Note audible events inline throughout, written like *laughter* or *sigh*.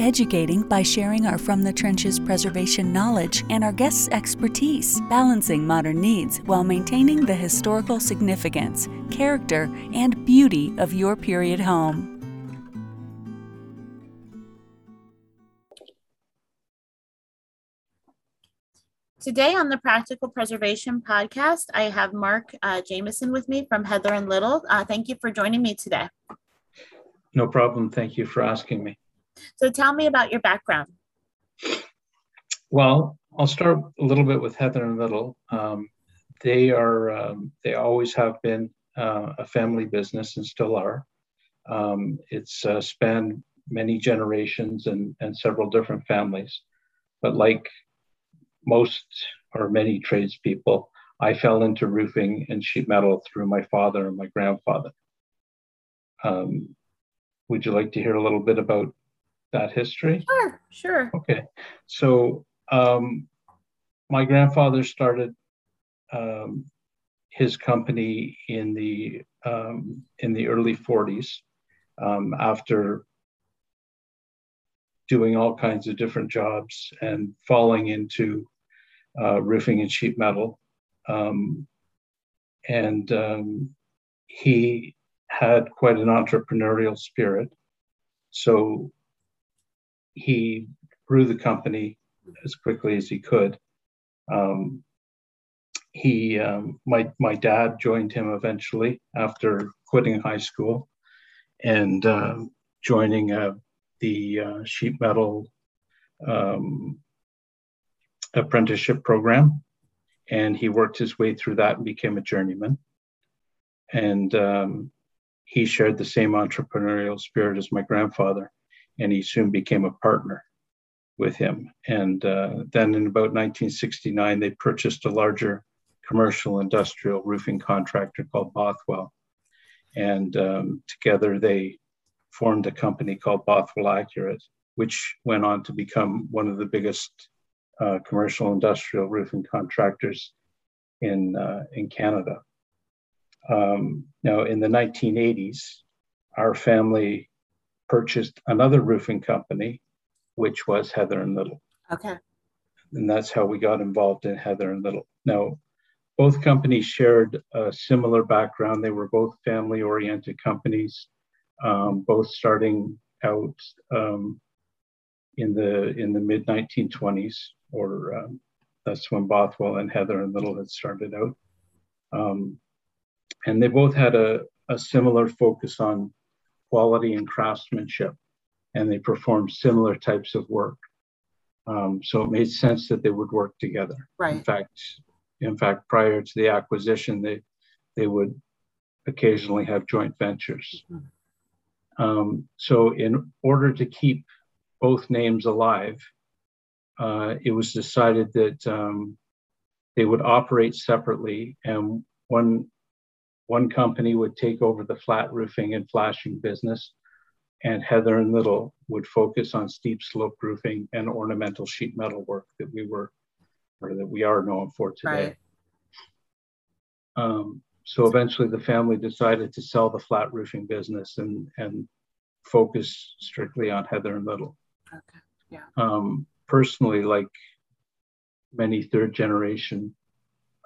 educating by sharing our From the Trenches preservation knowledge and our guests' expertise, balancing modern needs while maintaining the historical significance, character, and beauty of your period home. Today on the Practical Preservation Podcast, I have Marc uh, Jamieson with me from Heather and Little. Uh, thank you for joining me today. No problem. Thank you for asking me. So tell me about your background. Well, I'll start a little bit with Heather and Little. Um, they are, um, they always have been uh, a family business and still are. Um, it's uh, spanned many generations and, and several different families. But like most or many tradespeople, I fell into roofing and sheet metal through my father and my grandfather. Um, would you like to hear a little bit about that history? Sure, sure. Okay. So, um, my grandfather started um, his company in the um, in the early 40s um, after doing all kinds of different jobs and falling into uh, roofing and sheet metal. Um, and um, he had quite an entrepreneurial spirit. So he grew the company as quickly as he could. Um, he, um, my, my dad joined him eventually after quitting high school and uh, joining uh, the uh, sheet metal um, apprenticeship program, and he worked his way through that and became a journeyman. And um, he shared the same entrepreneurial spirit as my grandfather, and he soon became a partner with him. And uh, then in about 1969, they purchased a larger commercial industrial roofing contractor called Bothwell. And um, together they formed a company called Bothwell Accurate, which went on to become one of the biggest uh, commercial industrial roofing contractors in, uh, in Canada. Um, now, in the 1980s, our family purchased another roofing company, which was Heather and Little. Okay. And that's how we got involved in Heather and Little. Now, both companies shared a similar background. They were both family oriented companies, um, both starting out um, in the in the mid 1920s or um, that's when Bothwell and Heather and Little had started out. Um, and they both had a, a similar focus on quality and craftsmanship, and they performed similar types of work. Um, so it made sense that they would work together. Right. In fact, in fact, prior to the acquisition, they they would occasionally have joint ventures. Mm-hmm. Um, so, in order to keep both names alive, uh, it was decided that um, they would operate separately and one, one company would take over the flat roofing and flashing business and Heather and Little would focus on steep slope roofing and ornamental sheet metal work that we were or that we are known for today. Right. Um, so eventually the family decided to sell the flat roofing business and, and focus strictly on Heather and Little. Okay. Yeah. Um, personally, like many third generation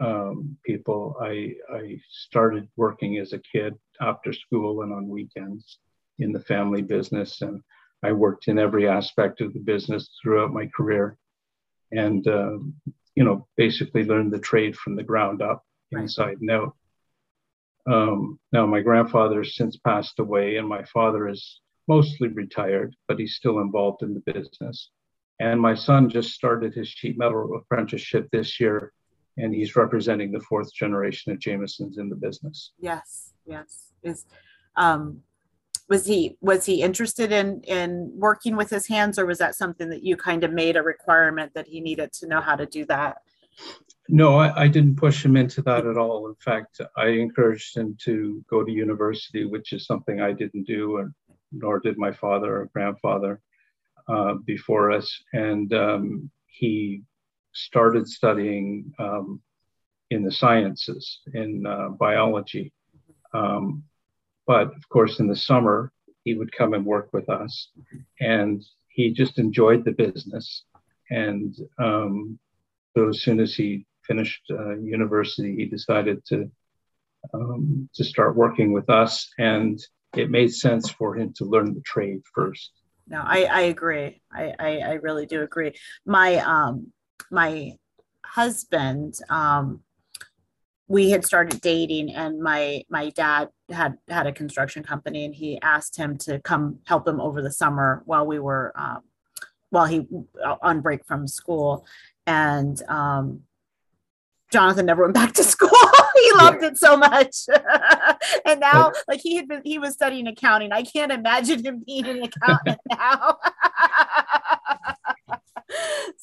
um, people, I, I started working as a kid after school and on weekends in the family business. And I worked in every aspect of the business throughout my career and, um, you know, basically learned the trade from the ground up, right. inside and out. Um, now, my grandfather has since passed away, and my father is mostly retired, but he's still involved in the business. And my son just started his sheet metal apprenticeship this year, and he's representing the fourth generation of Jamiesons in the business. Yes, yes. Is um, was he was he interested in in working with his hands, or was that something that you kind of made a requirement that he needed to know how to do that? No, I, I, didn't push him into that at all. In fact, I encouraged him to go to university, which is something I didn't do, or, nor did my father or grandfather uh, before us. And um, he started studying um, in the sciences, in uh, biology. Um, but of course, in the summer, he would come and work with us. And he just enjoyed the business. And um, so as soon as he finished uh, university, he decided to um, to start working with us, and it made sense for him to learn the trade first. No, I, I agree. I, I, I really do agree. My um my husband um we had started dating and my my dad had had a construction company and he asked him to come help him over the summer while we were um, while he uh, on break from school and um, Jonathan never went back to *laughs* school. he loved it so much. *laughs* and now, like he had been, he was studying accounting. I can't imagine him being an accountant *laughs* now.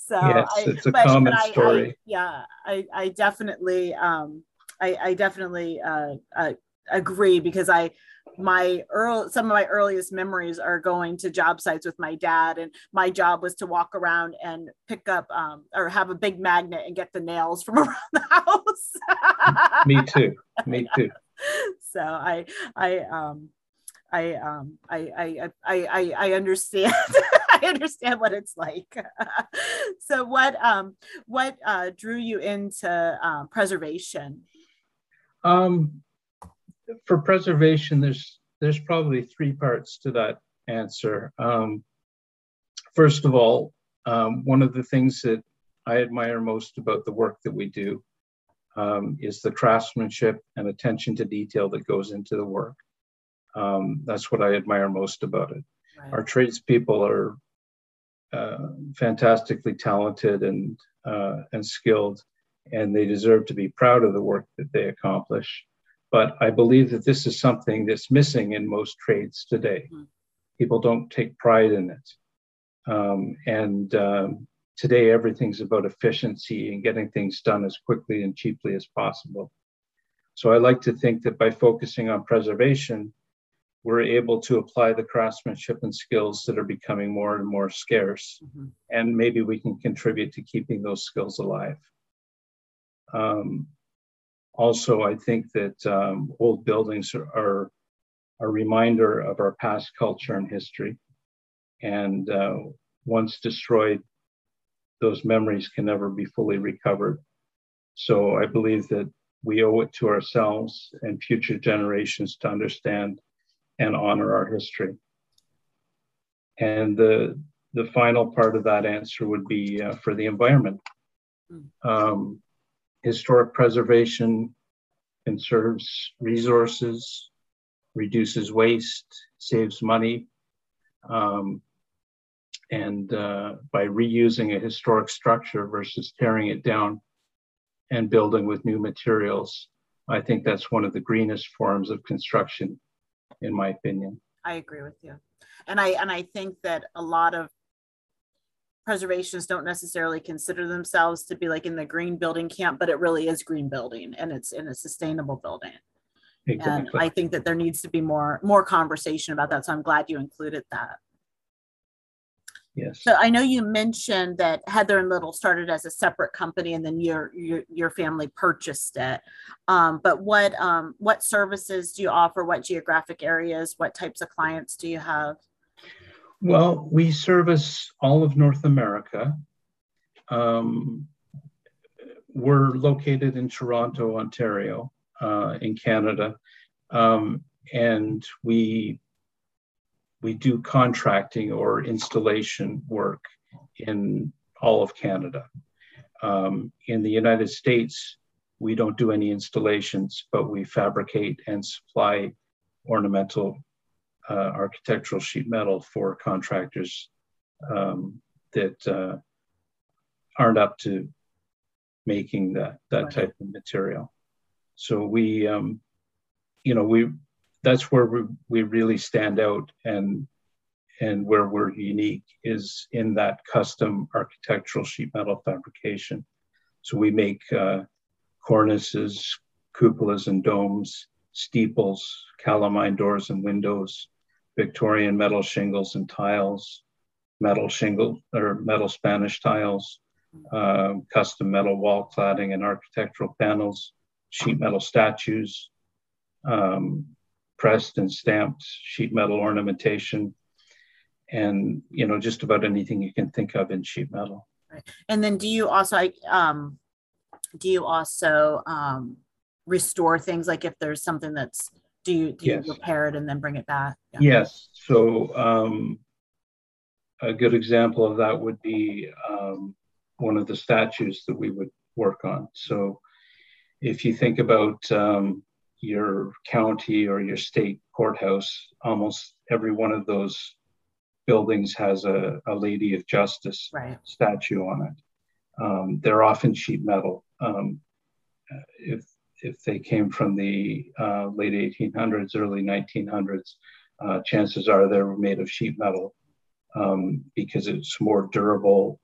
So yes, I, it's a but, common but story. I, yeah, I, I definitely, um, I, I definitely uh, uh, agree because I, my early some of my earliest memories are going to job sites with my dad and my job was to walk around and pick up um, or have a big magnet and get the nails from *laughs* around the house. Me too. Me too. *laughs* So i i um I um I I I I, I understand *laughs* *laughs* I understand what it's like. *laughs* so what um what uh, drew you into uh, preservation? Um, for preservation, there's there's probably three parts to that answer. Um, first of all, um, one of the things that I admire most about the work that we do um, is the craftsmanship and attention to detail that goes into the work. Um, that's what I admire most about it. Right. Our tradespeople are uh, fantastically talented and uh, and skilled, and they deserve to be proud of the work that they accomplish. But I believe that this is something that's missing in most trades today. Mm-hmm. People don't take pride in it. Um, and um, today, everything's about efficiency and getting things done as quickly and cheaply as possible. So I like to think that by focusing on preservation, we're able to apply the craftsmanship and skills that are becoming more and more scarce. Mm-hmm. And maybe we can contribute to keeping those skills alive. Um, also, I think that um, old buildings are, a reminder of our past culture and history. And uh, once destroyed, those memories can never be fully recovered. So I believe that we owe it to ourselves and future generations to understand and honor our history. And the, the final part of that answer would be uh, for the environment. Hmm. Um, historic preservation conserves resources, reduces waste, saves money, um, and uh, by reusing a historic structure versus tearing it down and building with new materials, I think that's one of the greenest forms of construction, in my opinion. I agree with you, and I and I think that a lot of preservationists don't necessarily consider themselves to be like in the green building camp, but it really is green building and it's in a sustainable building. Exactly. And I think that there needs to be more more conversation about that. So I'm glad you included that. Yes. So I know you mentioned that Heather and Little started as a separate company, and then your your, your family purchased it. Um, but what um, what services do you offer? What geographic areas? What types of clients do you have? Well, we service all of North America. Um, we're located in Toronto, Ontario, uh, in Canada, um, and we we do contracting or installation work in all of Canada. Um, in the United States, we don't do any installations, but we fabricate and supply ornamental uh, architectural sheet metal for contractors um, that uh, aren't up to making that that right. type of material. So we, um, you know, we that's where we, we really stand out and and where we're unique is in that custom architectural sheet metal fabrication. So we make uh, cornices, cupolas and domes, steeples, Kalamein doors and windows, Victorian metal shingles and tiles, metal shingle or metal Spanish tiles, uh, custom metal wall cladding and architectural panels, sheet metal statues, um, pressed and stamped sheet metal ornamentation, and you know just about anything you can think of in sheet metal. Right. And then, do you also um, do you also um, restore things like if there's something that's do you do yes. you repair it and then bring it back? Yeah. Yes. So um, a good example of that would be um, one of the statues that we would work on. So if you think about um, your county or your state courthouse, almost every one of those buildings has a, a Lady of Justice right. statue on it. Um, they're often sheet metal. Um, if if they came from the uh, late 1800s, early 1900s, uh, chances are they were made of sheet metal um, because it's more durable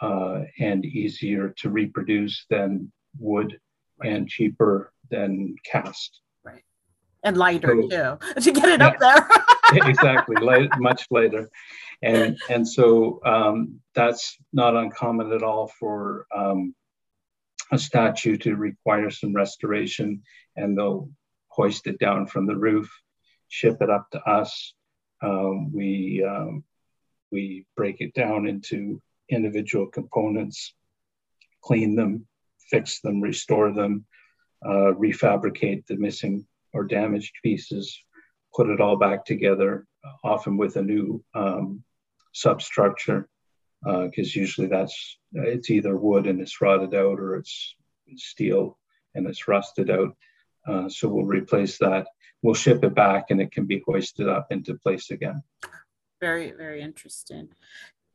uh, and easier to reproduce than wood and cheaper than cast. Right. And lighter so, too, *laughs* to get it yeah, up there. *laughs* exactly, light, much lighter. And, and so um, that's not uncommon at all for um, a statue to require some restoration and they'll hoist it down from the roof, ship it up to us. Um, we, um, we break it down into individual components, clean them, fix them, restore them, uh, refabricate the missing or damaged pieces, put it all back together, often with a new um, substructure, because uh, usually that's it's either wood and it's rotted out or it's steel and it's rusted out. Uh, so we'll replace that. We'll ship it back and it can be hoisted up into place again. Very, very interesting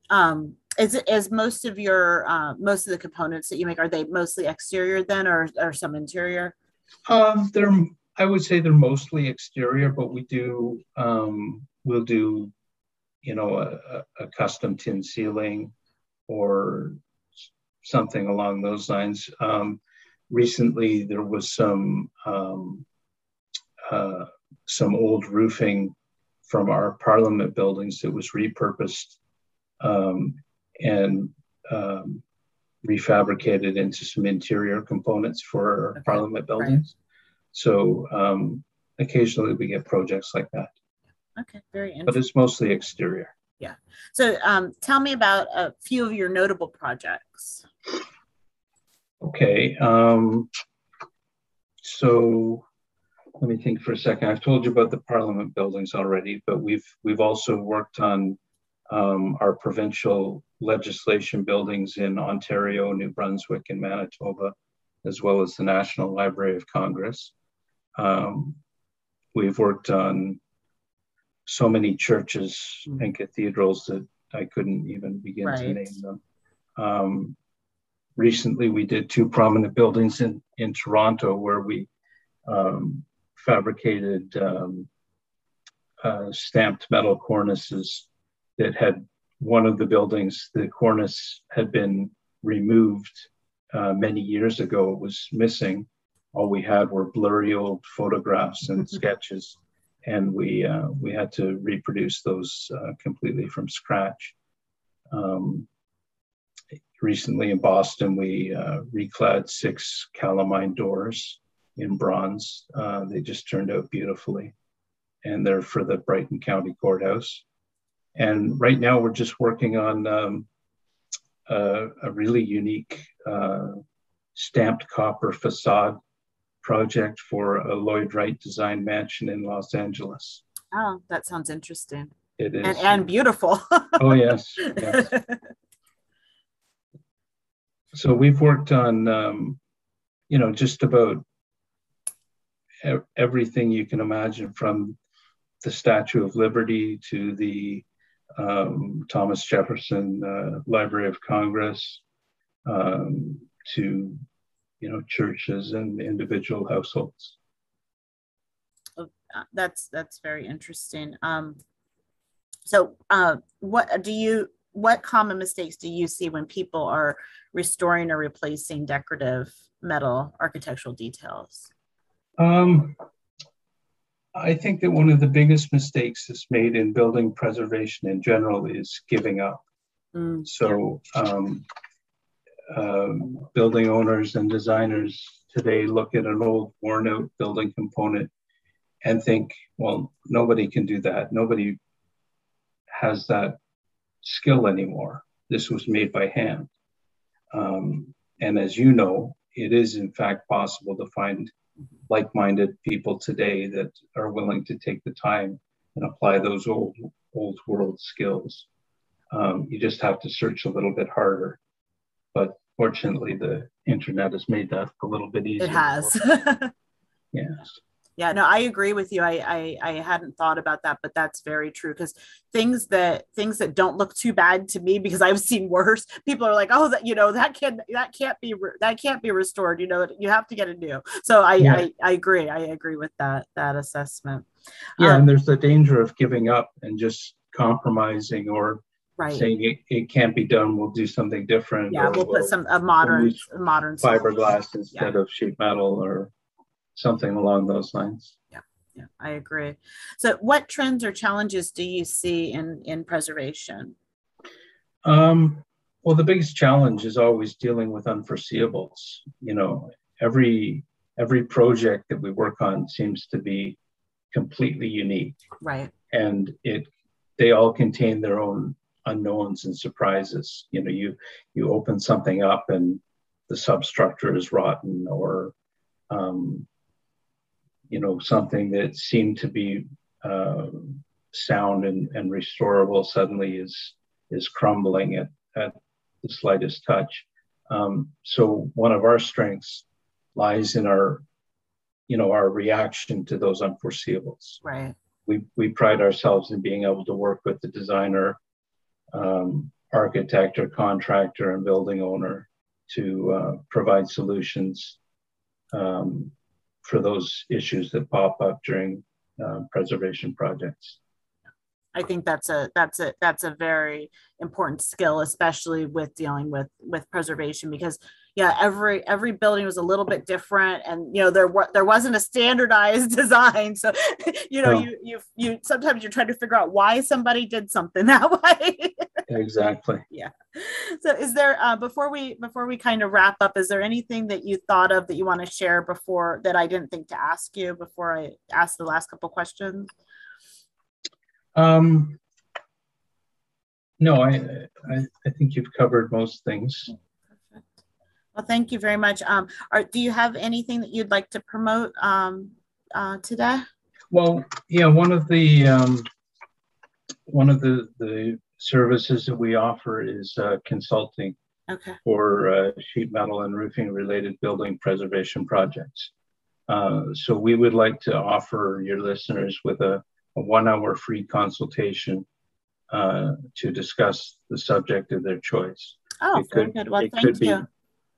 um is is most of your uh, most of the components that you make are they mostly exterior then or or some interior? Um they're i would say they're mostly exterior but we do um we'll do you know a, a custom tin ceiling or something along those lines. Um recently there was some um uh some old roofing from our parliament buildings that was repurposed um, and um, refabricated into some interior components for okay. Parliament buildings. Right. So um, occasionally we get projects like that. Okay, very interesting. But it's mostly exterior. Yeah. So um, tell me about a few of your notable projects. Okay. Um, so let me think for a second. I've told you about the Parliament buildings already, but we've we've also worked on um, our provincial legislation buildings in Ontario, New Brunswick, and Manitoba, as well as the National Library of Congress. Um, we've worked on so many churches mm-hmm. and cathedrals that I couldn't even begin right. to name them. Um, recently, we did two prominent buildings in, in Toronto where we um, fabricated um, uh, stamped metal cornices that had one of the buildings, the cornice had been removed uh, many years ago. It was missing. All we had were blurry old photographs and sketches, and we uh, we had to reproduce those uh, completely from scratch. Um, recently in Boston, we uh, reclad six Kalamein doors in bronze. Uh, they just turned out beautifully, and they're for the Brighton County Courthouse. And right now we're just working on um, a, a, really unique uh, stamped copper facade project for a Lloyd Wright design mansion in Los Angeles. Oh, that sounds interesting. It is. And, and beautiful. *laughs* oh, yes. yes. so we've worked on um, you know, just about everything you can imagine from the Statue of Liberty to the um, Thomas Jefferson uh, Library of Congress um, to you know churches and individual households. Oh, uh, that's that's very interesting. Um, so, uh, what do you? What common mistakes do you see when people are restoring or replacing decorative metal architectural details? Um, I think that one of the biggest mistakes that's made in building preservation in general is giving up. Mm, so, um, um, building owners and designers today look at an old, worn out building component and think, well, nobody can do that. Nobody has that skill anymore. This was made by hand. Um, and as you know, it is in fact possible to find like-minded people today that are willing to take the time and apply those old old world skills. Um, you just have to search a little bit harder. But fortunately, the internet has made that a little bit easier. It has. yes *laughs* yeah no i agree with you I, I i hadn't thought about that but that's very true because things that things that don't look too bad to me *laughs* because i've seen worse people are like oh that you know that can that can't be that can't be restored you know you have to get a new so i yeah. I, I agree i agree with that that assessment yeah um, and there's the danger of giving up and just compromising or right. saying it, it can't be done we'll do something different yeah we'll, we'll put some a modern we'll modern fiberglass instead yeah. of sheet metal or something along those lines. Yeah, yeah, I agree. So, what trends or challenges do you see in in preservation? Um, well, the biggest challenge is always dealing with unforeseeables. You know, every every project that we work on seems to be completely unique. Right. And it they all contain their own unknowns and surprises. You know, you you open something up and the substructure is rotten or um, you know, something that seemed to be uh, sound and, and restorable suddenly is is crumbling at, at the slightest touch. Um, so one of our strengths lies in our, you know, our reaction to those unforeseeables. Right. We we pride ourselves in being able to work with the designer, um, architect, or contractor and building owner to uh, provide solutions um, for those issues that pop up during uh, preservation projects. I think that's a that's a that's a very important skill, especially with dealing with with preservation, because yeah, every every building was a little bit different, and you know there were there wasn't a standardized *laughs* design, so *laughs* you know you you you sometimes you're trying to figure out why somebody did something *laughs* that way. exactly. Yeah. *laughs* So is there uh, before we before we kind of wrap up, is there anything that you thought of that you want to share before that I didn't think to ask you before I asked the last couple questions? Um, no, I, I, I think you've covered most things. Perfect. Well, thank you very much. Um, are, do you have anything that you'd like to promote um, uh, today? Well, yeah, one of the um, one of the the services that we offer is uh, consulting okay. for uh, sheet metal and roofing related building preservation projects. Uh, so we would like to offer your listeners with a a one hour free consultation uh, to discuss the subject of their choice. Oh, it could, good. Well, it thank could you.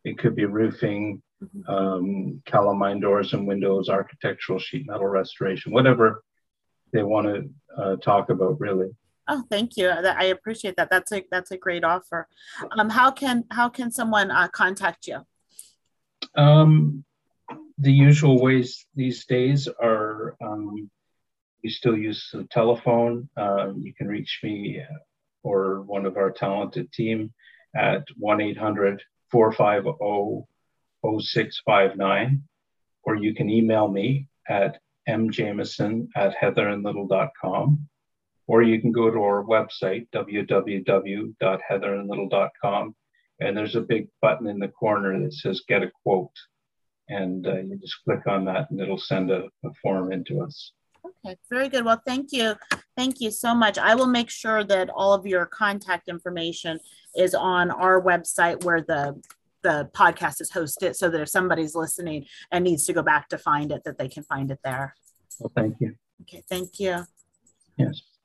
Be, it could be roofing, mm-hmm. um, Kalamein doors and windows, architectural sheet metal restoration, whatever they want to uh, talk about, really. Oh, thank you. I appreciate that. That's a that's a great offer. Um, how can how can someone uh, contact you? Um, the usual ways these days are um, we still use the telephone. Uh, you can reach me or one of our talented team at 1 800 450 0659, or you can email me at mjamieson at heatherandlittle.com, or you can go to our website, www.heatherandlittle.com, and there's a big button in the corner that says Get a Quote. And uh, you just click on that, and it'll send a, a form into us. Okay, very good. Well, thank you. Thank you so much. I will make sure that all of your contact information is on our website where the the podcast is hosted so that if somebody's listening and needs to go back to find it, that they can find it there. Well, thank you. Okay, thank you. Yes.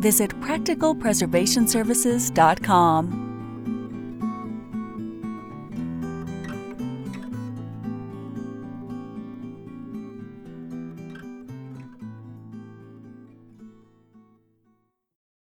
visit practicalpreservationservices.com.